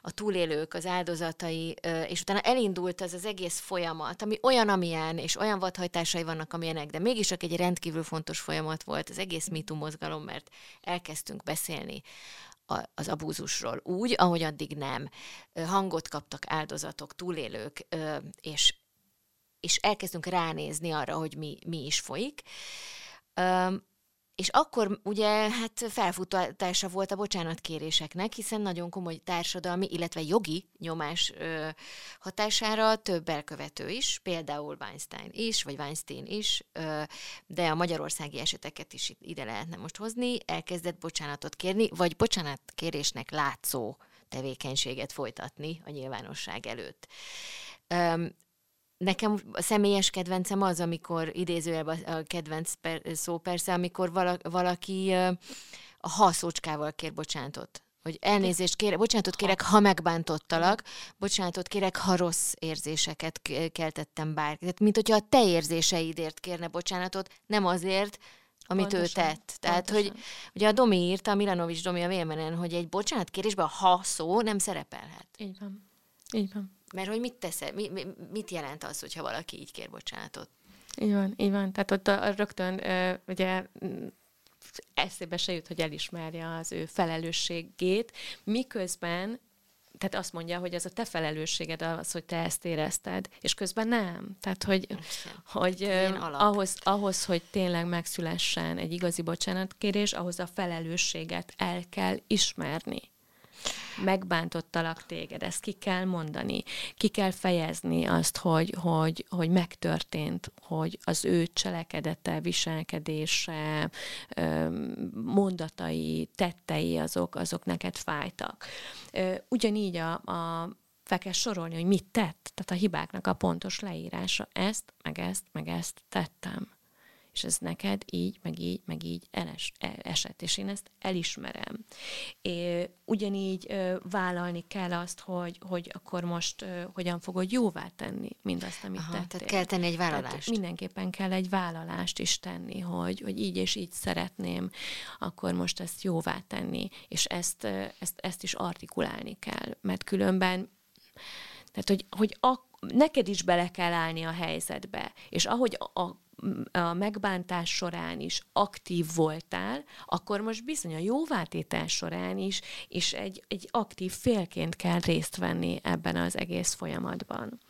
a túlélők, az áldozatai, és utána elindult az az egész folyamat, ami olyan, amilyen, és olyan vadhajtásai vannak, amilyenek, de mégis csak egy rendkívül fontos folyamat volt az egész MeToo mozgalom, mert elkezdtünk beszélni az abúzusról úgy, ahogy addig nem. Hangot kaptak áldozatok, túlélők, és és elkezdünk ránézni arra, hogy mi, mi is folyik. Um, és akkor ugye hát felfutása volt a bocsánatkéréseknek, hiszen nagyon komoly társadalmi, illetve jogi nyomás ö, hatására több elkövető is, például Weinstein is, vagy Weinstein is, ö, de a magyarországi eseteket is ide lehetne most hozni, elkezdett bocsánatot kérni, vagy bocsánatkérésnek látszó tevékenységet folytatni a nyilvánosság előtt. Nekem a személyes kedvencem az, amikor idézőjelben a kedvenc per, szó persze, amikor valaki a haszócskával kér bocsánatot. Hogy elnézést kérek, bocsánatot kérek, ha megbántottalak, bocsánatot kérek, ha rossz érzéseket keltettem bár. Tehát, mint hogyha a te érzéseidért kérne bocsánatot, nem azért, amit pontosan, ő tett. Tehát, pontosan. hogy ugye a Domi írta, a Milanovics Domi a vélemenen, hogy egy bocsánatkérésben a ha szó nem szerepelhet. Így van. Így van. Mert hogy mit tesz, mi, mi, mit jelent az, hogyha valaki így kér bocsánatot? Így van, így van. Tehát ott a, a rögtön uh, ugye eszébe se jut, hogy elismerje az ő felelősségét, miközben tehát azt mondja, hogy ez a te felelősséged az, hogy te ezt érezted, és közben nem. Tehát, hogy, hogy ahhoz, ahhoz, hogy tényleg megszülessen egy igazi bocsánatkérés, ahhoz a felelősséget el kell ismerni megbántottalak téged, ezt ki kell mondani, ki kell fejezni azt, hogy, hogy, hogy megtörtént, hogy az ő cselekedete, viselkedése, mondatai, tettei, azok, azok neked fájtak. Ugyanígy a, a fel kell sorolni, hogy mit tett, tehát a hibáknak a pontos leírása. Ezt, meg ezt, meg ezt tettem és ez neked így, meg így, meg így eles, e, esett, és én ezt elismerem. É, ugyanígy vállalni kell azt, hogy, hogy akkor most hogyan fogod jóvá tenni mindazt, amit Aha, tettél. Tehát kell tenni egy vállalást. Tehát mindenképpen kell egy vállalást is tenni, hogy, hogy így és így szeretném, akkor most ezt jóvá tenni, és ezt, ezt, ezt is artikulálni kell, mert különben tehát, hogy, hogy a, neked is bele kell állni a helyzetbe, és ahogy a, a megbántás során is aktív voltál, akkor most bizony a jóvátétel során is, és egy, egy aktív félként kell részt venni ebben az egész folyamatban.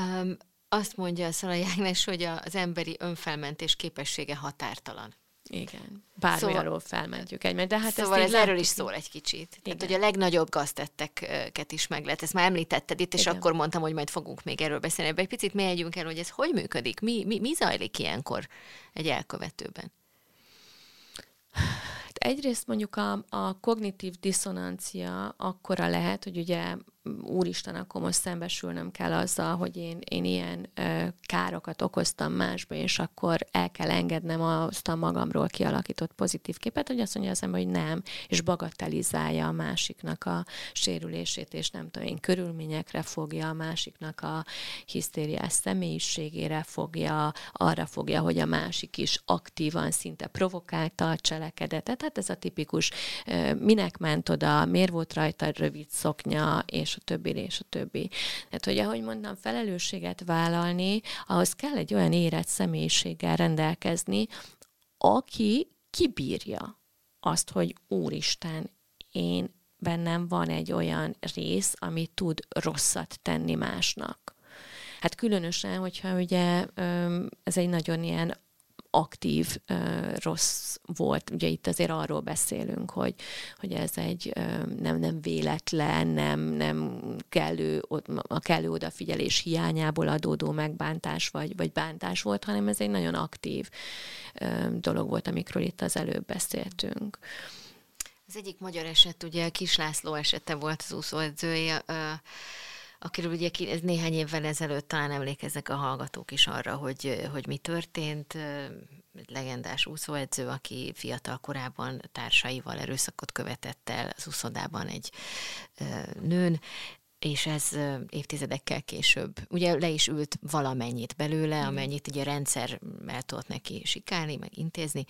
Um, azt mondja a Szalai Ágnes, hogy az emberi önfelmentés képessége határtalan. Igen, bármilyenről szóval, felmentjük egymást. De hát szóval ez erről is szól egy kicsit. Igen. Tehát, hogy a legnagyobb gaztetteket is meg lehet. Ezt már említetted itt, és Igen. akkor mondtam, hogy majd fogunk még erről beszélni. Ebbe egy picit megyünk el, hogy ez hogy működik, mi, mi, mi zajlik ilyenkor egy elkövetőben? Hát egyrészt mondjuk a, a kognitív diszonancia akkora lehet, hogy ugye úristen, akkor most szembesülnöm kell azzal, hogy én, én ilyen ö, károkat okoztam másba, és akkor el kell engednem azt a magamról kialakított pozitív képet, hogy azt mondja az ember, hogy nem, és bagatelizálja a másiknak a sérülését, és nem tudom én, körülményekre fogja a másiknak a hisztériás személyiségére fogja, arra fogja, hogy a másik is aktívan, szinte provokálta a cselekedetet. Tehát ez a tipikus, minek ment oda, miért volt rajta rövid szoknya, és a többi, és a többi. Tehát, hogy ahogy mondtam, felelősséget vállalni, ahhoz kell egy olyan érett személyiséggel rendelkezni, aki kibírja azt, hogy úristen, én bennem van egy olyan rész, ami tud rosszat tenni másnak. Hát különösen, hogyha ugye ez egy nagyon ilyen aktív rossz volt. Ugye itt azért arról beszélünk, hogy, hogy ez egy nem, nem véletlen, nem, nem kellő, a kellő odafigyelés hiányából adódó megbántás vagy, vagy bántás volt, hanem ez egy nagyon aktív dolog volt, amikről itt az előbb beszéltünk. Az egyik magyar eset, ugye Kis László esete volt az úszóedzője, akiről ugye ez néhány évvel ezelőtt talán emlékeznek a hallgatók is arra, hogy, hogy mi történt. Egy legendás úszóedző, aki fiatal korában társaival erőszakot követett el az úszodában egy nőn, és ez évtizedekkel később. Ugye le is ült valamennyit belőle, amennyit ugye a rendszer el tudott neki sikálni, meg intézni,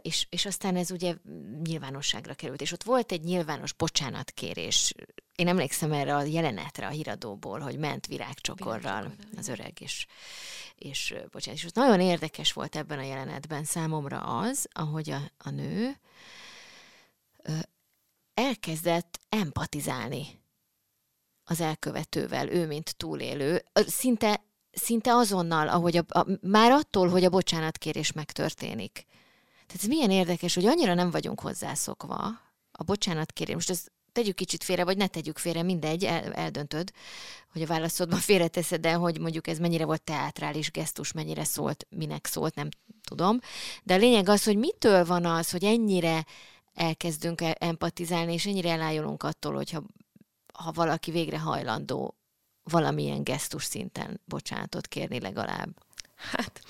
és, és aztán ez ugye nyilvánosságra került, és ott volt egy nyilvános bocsánatkérés. Én emlékszem erre a jelenetre a híradóból, hogy ment virágcsokorral az öreg, és, és bocsánat, és nagyon érdekes volt ebben a jelenetben számomra az, ahogy a, a nő elkezdett empatizálni az elkövetővel, ő, mint túlélő, szinte, szinte azonnal, ahogy a, a, már attól, hogy a bocsánatkérés megtörténik. Tehát ez milyen érdekes, hogy annyira nem vagyunk hozzászokva a bocsánatkérés. Most ezt tegyük kicsit félre, vagy ne tegyük félre, mindegy, el, eldöntöd, hogy a válaszodban félreteszed, de hogy mondjuk ez mennyire volt teátrális gesztus, mennyire szólt, minek szólt, nem tudom. De a lényeg az, hogy mitől van az, hogy ennyire elkezdünk e- empatizálni, és ennyire elájulunk attól, hogyha ha valaki végre hajlandó valamilyen gesztus szinten bocsánatot kérni legalább? Hát,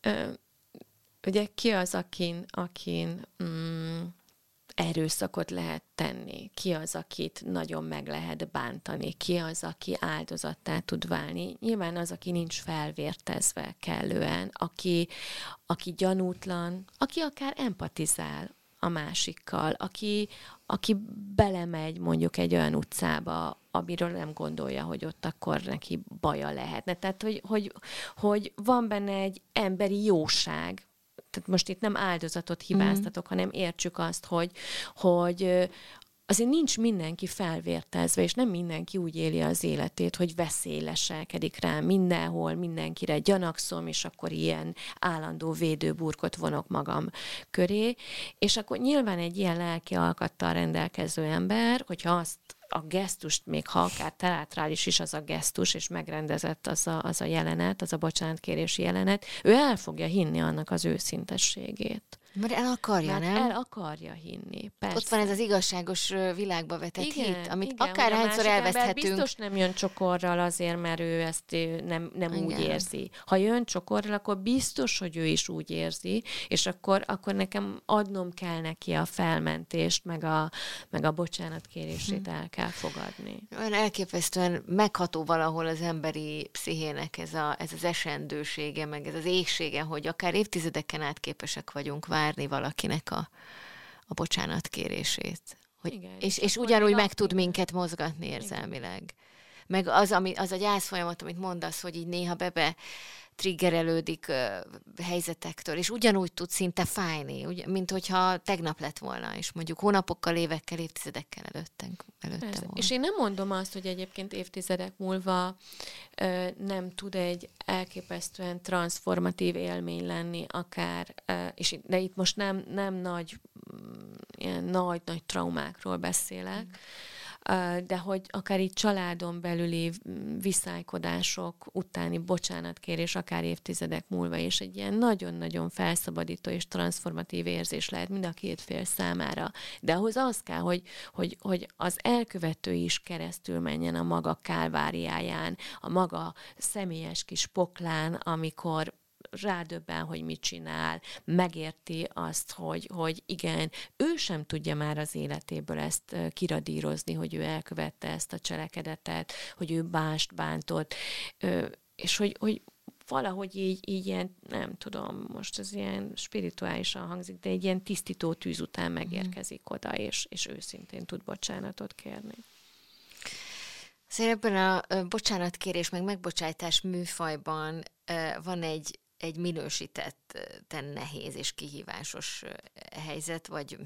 ö, ugye ki az, akin, akin mm, erőszakot lehet tenni, ki az, akit nagyon meg lehet bántani, ki az, aki áldozattá tud válni. Nyilván az, aki nincs felvértezve kellően, aki, aki gyanútlan, aki akár empatizál a másikkal, aki, aki belemegy mondjuk egy olyan utcába, amiről nem gondolja, hogy ott akkor neki baja lehetne. Tehát, hogy, hogy, hogy van benne egy emberi jóság, tehát most itt nem áldozatot hibáztatok, mm. hanem értsük azt, hogy, hogy azért nincs mindenki felvértezve, és nem mindenki úgy éli az életét, hogy veszély leselkedik rá mindenhol, mindenkire gyanakszom, és akkor ilyen állandó védőburkot vonok magam köré, és akkor nyilván egy ilyen lelki alkattal rendelkező ember, hogyha azt a gesztust, még ha akár teátrális is az a gesztus, és megrendezett az a, az a jelenet, az a bocsánatkérési jelenet, ő el fogja hinni annak az őszintességét. Mert el akarja, Mert nem? el akarja hinni, persze. Ott van ez az igazságos világba vetett igen, hit, amit igen, akárhányszor elveszthetünk. biztos nem jön csokorral azért, mert ő ezt nem, nem igen. úgy érzi. Ha jön csokorral, akkor biztos, hogy ő is úgy érzi, és akkor, akkor nekem adnom kell neki a felmentést, meg a, meg a bocsánatkérését hm. el kell fogadni. Olyan elképesztően megható valahol az emberi pszichének ez, a, ez az esendősége, meg ez az égsége, hogy akár évtizedeken át képesek vagyunk várni várni valakinek a, a bocsánat kérését. Hogy, Igen, és, és ugyanúgy meg tud minket mozgatni érzelmileg. Igen. Meg az, ami, az a gyász folyamat, amit mondasz, hogy így néha bebe triggerelődik helyzetektől, és ugyanúgy tud szinte fájni, ugy, mint hogyha tegnap lett volna, és mondjuk hónapokkal, évekkel, évtizedekkel előttünk, előtte Persze. volna. És én nem mondom azt, hogy egyébként évtizedek múlva uh, nem tud egy elképesztően transformatív élmény lenni, akár, uh, és de itt most nem, nem nagy, ilyen nagy-nagy traumákról beszélek, mm de hogy akár így családon belüli viszálykodások utáni bocsánatkérés, akár évtizedek múlva, és egy ilyen nagyon-nagyon felszabadító és transformatív érzés lehet mind a két fél számára. De ahhoz az kell, hogy, hogy, hogy az elkövető is keresztül menjen a maga kálváriáján, a maga személyes kis poklán, amikor rádöbben, hogy mit csinál, megérti azt, hogy, hogy igen, ő sem tudja már az életéből ezt kiradírozni, hogy ő elkövette ezt a cselekedetet, hogy ő bást bántott, és hogy, hogy valahogy így, így ilyen, nem tudom, most ez ilyen spirituálisan hangzik, de egy ilyen tisztító tűz után megérkezik oda, és, és őszintén tud bocsánatot kérni. Szóval ebben a bocsánatkérés meg megbocsájtás műfajban van egy egy minősítetten nehéz és kihívásos helyzet, vagy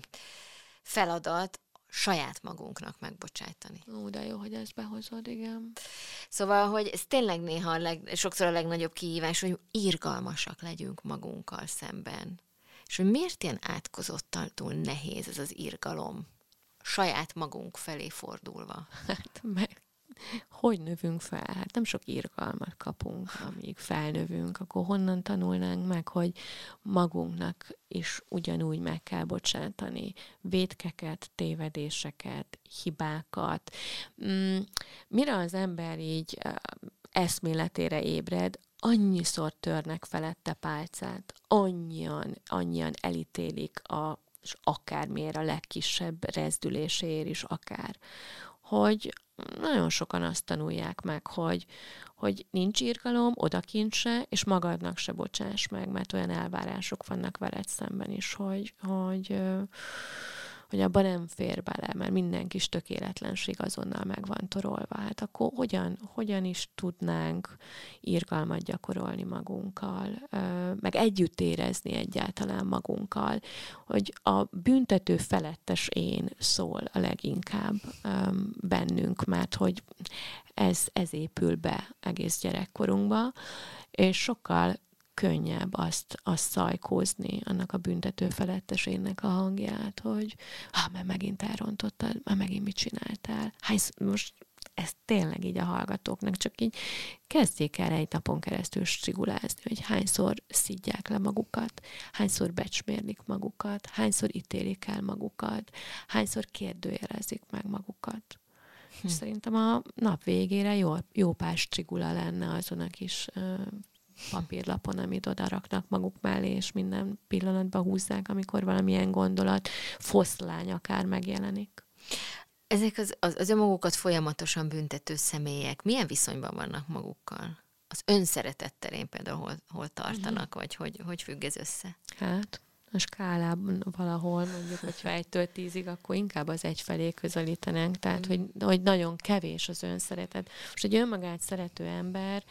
feladat saját magunknak megbocsájtani. Ó, de jó, hogy ezt behozod, igen. Szóval, hogy ez tényleg néha a leg, sokszor a legnagyobb kihívás, hogy írgalmasak legyünk magunkkal szemben. És hogy miért ilyen átkozottan túl nehéz ez az írgalom, saját magunk felé fordulva? Hát meg hogy növünk fel? Hát nem sok irgalmat kapunk, amíg felnövünk, akkor honnan tanulnánk meg, hogy magunknak is ugyanúgy meg kell bocsátani védkeket, tévedéseket, hibákat. Mm, mire az ember így eszméletére ébred, annyiszor törnek felette pálcát, annyian, annyian elítélik a és akármiért a legkisebb rezdüléséért is akár, hogy nagyon sokan azt tanulják meg, hogy, hogy nincs írgalom, odakint se, és magadnak se bocsáss meg, mert olyan elvárások vannak veled szemben is, hogy, hogy hogy abban nem fér bele, mert minden kis tökéletlenség azonnal meg van torolva. Hát akkor hogyan, hogyan is tudnánk írgalmat gyakorolni magunkkal, meg együtt érezni egyáltalán magunkkal, hogy a büntető felettes én szól a leginkább bennünk, mert hogy ez, ez épül be egész gyerekkorunkba, és sokkal könnyebb azt, azt szajkózni, annak a büntető felettesének a hangját, hogy ha, mert megint elrontottad, már megint mit csináltál. Hány, most ez tényleg így a hallgatóknak, csak így kezdjék el egy napon keresztül strigulázni, hogy hányszor szidják le magukat, hányszor becsmérlik magukat, hányszor ítélik el magukat, hányszor kérdőjelezik meg magukat. Hm. És szerintem a nap végére jó, jó pár strigula lenne azon a kis papírlapon, amit oda raknak maguk mellé, és minden pillanatban húzzák, amikor valamilyen gondolat, foszlány akár megjelenik. Ezek az, az, az önmagukat folyamatosan büntető személyek milyen viszonyban vannak magukkal? Az önszeretettel én például hol, hol tartanak, uh-huh. vagy hogy, hogy függ ez össze? Hát, a skálában valahol, mondjuk, hogyha egytől tízig, akkor inkább az egy felé közelítenénk, tehát, hogy, hogy nagyon kevés az önszeretet. Most egy önmagát szerető ember,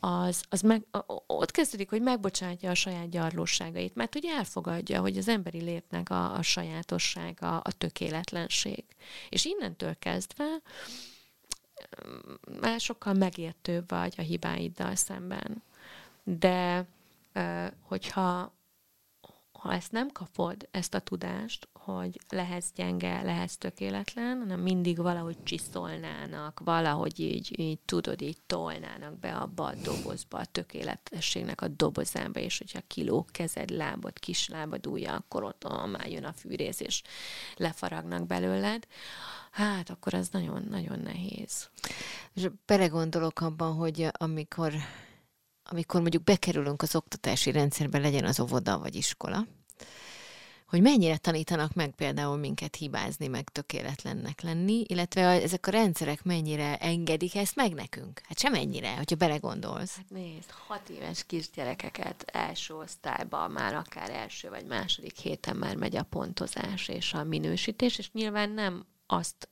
az, az meg, ott kezdődik, hogy megbocsátja a saját gyarlóságait, mert hogy elfogadja, hogy az emberi létnek a, a sajátossága, a tökéletlenség. És innentől kezdve már sokkal megértőbb vagy a hibáiddal szemben. De hogyha ha ezt nem kapod, ezt a tudást, hogy lehetsz gyenge, lehetsz tökéletlen, hanem mindig valahogy csiszolnának, valahogy így, így tudod, így tolnának be abba a dobozba, a tökéletességnek a dobozába, és hogyha kiló kezed, lábad, kis lábad, ujja, akkor ott oh, már jön a fűrész, és lefaragnak belőled, hát akkor az nagyon-nagyon nehéz. És belegondolok abban, hogy amikor amikor mondjuk bekerülünk az oktatási rendszerbe, legyen az óvoda vagy iskola, hogy mennyire tanítanak meg például minket hibázni, meg tökéletlennek lenni, illetve ezek a rendszerek mennyire engedik ezt meg nekünk? Hát sem ennyire, hogyha belegondolsz. Hát nézd, hat éves kisgyerekeket első osztályban már akár első vagy második héten már megy a pontozás és a minősítés, és nyilván nem azt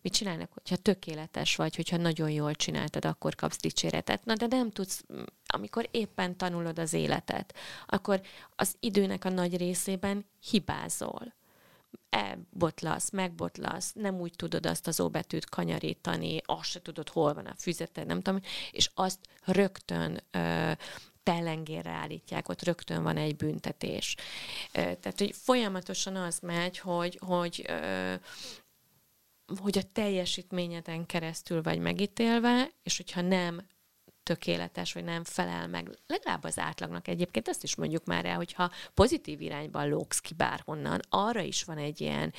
mit csinálnak, hogyha tökéletes vagy, hogyha nagyon jól csináltad, akkor kapsz dicséretet. Na, de nem tudsz, amikor éppen tanulod az életet, akkor az időnek a nagy részében hibázol elbotlasz, megbotlasz, nem úgy tudod azt az óbetűt kanyarítani, azt se tudod, hol van a füzeted, nem tudom, és azt rögtön ö, pellengérre állítják, ott rögtön van egy büntetés. Tehát, hogy folyamatosan az megy, hogy, hogy ö, hogy a teljesítményeden keresztül vagy megítélve, és hogyha nem tökéletes, vagy nem felel meg legalább az átlagnak egyébként, ezt is mondjuk már el, hogyha pozitív irányban lógsz ki bárhonnan, arra is van egy ilyen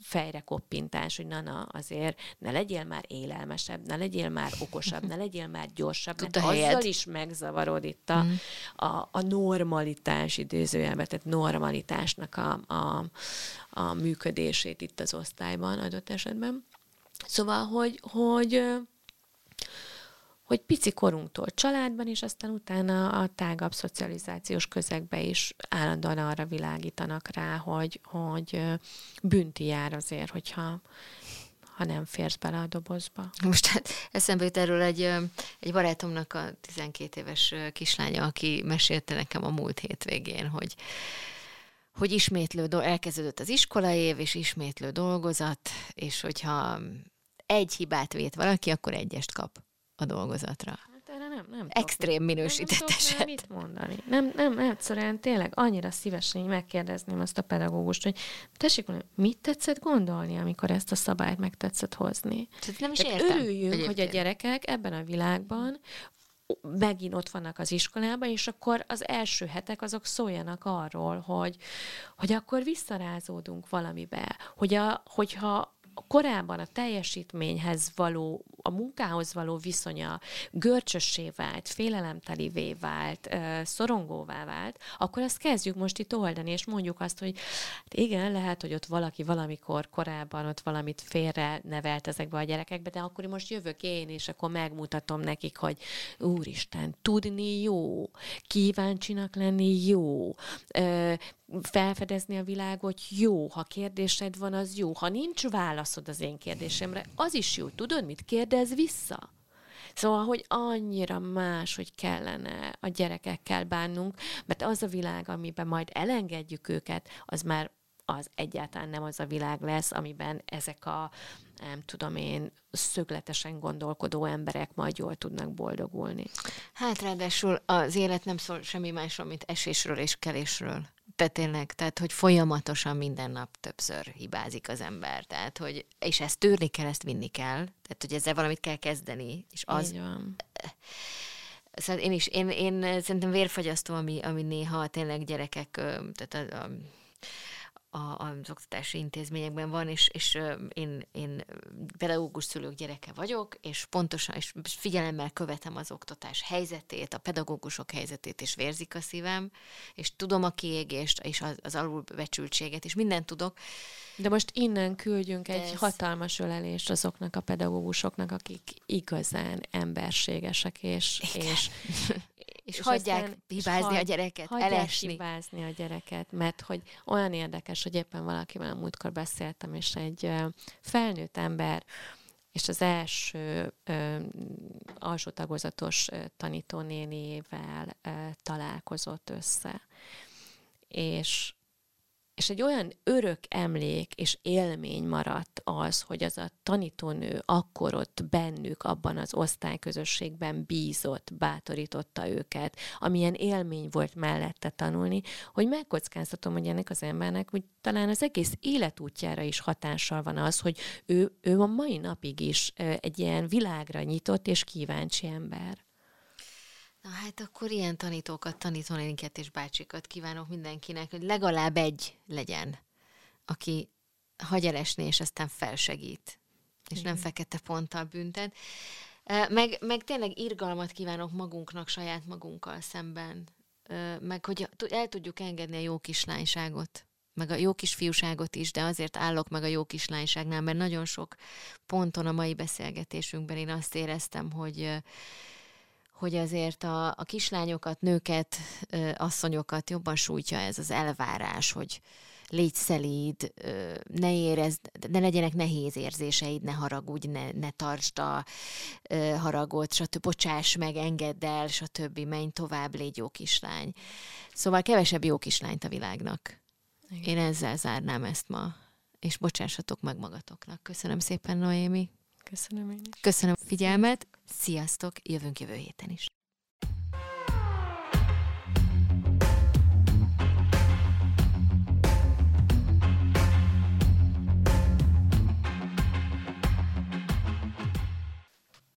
fejre koppintás, hogy na, na, azért ne legyél már élelmesebb, ne legyél már okosabb, ne legyél már gyorsabb, mert azzal helyed. is megzavarod itt a, mm. a, a normalitás idézőjelben, tehát normalitásnak a, a, a működését itt az osztályban adott esetben. Szóval, hogy, hogy hogy pici korunktól családban, és aztán utána a tágabb szocializációs közegbe is állandóan arra világítanak rá, hogy, hogy bünti jár azért, hogyha ha nem férsz bele a dobozba. Most hát eszembe jut erről egy, egy barátomnak a 12 éves kislánya, aki mesélte nekem a múlt hétvégén, hogy hogy ismétlő, elkezdődött az év, és ismétlő dolgozat, és hogyha egy hibát vét valaki, akkor egyest kap a dolgozatra. Hát erre nem, nem Extrém minősített nem, eset. mit mondani. Nem, nem, egyszerűen tényleg annyira szívesen megkérdezném azt a pedagógust, hogy tessék mondani, mit tetszett gondolni, amikor ezt a szabályt meg tetszett hozni. Tehát nem is Tehát értem. Örüljünk, egyébként. hogy a gyerekek ebben a világban megint ott vannak az iskolában, és akkor az első hetek azok szóljanak arról, hogy, hogy akkor visszarázódunk valamibe, hogy a, hogyha korábban a teljesítményhez való, a munkához való viszonya görcsössé vált, félelemtelivé vált, szorongóvá vált, akkor azt kezdjük most itt oldani, és mondjuk azt, hogy hát igen, lehet, hogy ott valaki valamikor korábban ott valamit félre nevelt ezekbe a gyerekekbe, de akkor most jövök én, és akkor megmutatom nekik, hogy úristen, tudni jó, kíváncsinak lenni jó, felfedezni a világot jó, ha kérdésed van, az jó. Ha nincs válaszod az én kérdésemre, az is jó. Tudod, mit kérdez vissza? Szóval, hogy annyira más, hogy kellene a gyerekekkel bánnunk, mert az a világ, amiben majd elengedjük őket, az már az egyáltalán nem az a világ lesz, amiben ezek a, nem tudom én, szögletesen gondolkodó emberek majd jól tudnak boldogulni. Hát ráadásul az élet nem szól semmi másról, mint esésről és kelésről. Tehát tényleg, tehát hogy folyamatosan minden nap többször hibázik az ember. Tehát, hogy, és ezt tűrni kell, ezt vinni kell. Tehát, hogy ezzel valamit kell kezdeni. És az... Így van. Szóval én is, én, én szerintem vérfagyasztó, ami, ami néha tényleg gyerekek, tehát a, a a, az oktatási intézményekben van, és, és én, én pedagógus szülők gyereke vagyok, és pontosan, és figyelemmel követem az oktatás helyzetét, a pedagógusok helyzetét, és vérzik a szívem, és tudom a kiégést, és az, az alulbecsültséget, és mindent tudok. De most innen küldjünk egy ez... hatalmas ölelést azoknak a pedagógusoknak, akik igazán emberségesek, és, és, és, és hagyják hibázni a gyereket, hagyják elesni. hibázni a gyereket, mert hogy olyan érdekes, hogy éppen valakivel a múltkor beszéltem, és egy felnőtt ember, és az első ö, alsó tagozatos tanítónéniével ö, találkozott össze. És és egy olyan örök emlék és élmény maradt az, hogy az a tanítónő akkor ott bennük, abban az osztályközösségben bízott, bátorította őket, amilyen élmény volt mellette tanulni, hogy megkockáztatom, hogy ennek az embernek, hogy talán az egész életútjára is hatással van az, hogy ő, ő a mai napig is egy ilyen világra nyitott és kíváncsi ember. Na hát akkor ilyen tanítókat, tanítónéniket és bácsikat kívánok mindenkinek, hogy legalább egy legyen, aki hagy elesni, és aztán felsegít, és Igen. nem fekete ponttal büntet. Meg, meg tényleg irgalmat kívánok magunknak, saját magunkkal szemben, meg hogy el tudjuk engedni a jó kislányságot, meg a jó kisfiúságot is, de azért állok meg a jó kislányságnál, mert nagyon sok ponton a mai beszélgetésünkben én azt éreztem, hogy hogy azért a, a kislányokat, nőket, asszonyokat jobban sújtja ez az elvárás, hogy légy szelíd, ne érezd, ne legyenek nehéz érzéseid, ne haragudj, ne, ne tartsd a haragot, stb. Bocsáss meg, engedd el, stb. Menj tovább, légy jó kislány. Szóval kevesebb jó kislányt a világnak. Igen. Én ezzel zárnám ezt ma. És bocsássatok meg magatoknak. Köszönöm szépen, Noémi. Köszönöm én is. Köszönöm a figyelmet. Sziasztok, jövünk jövő héten is.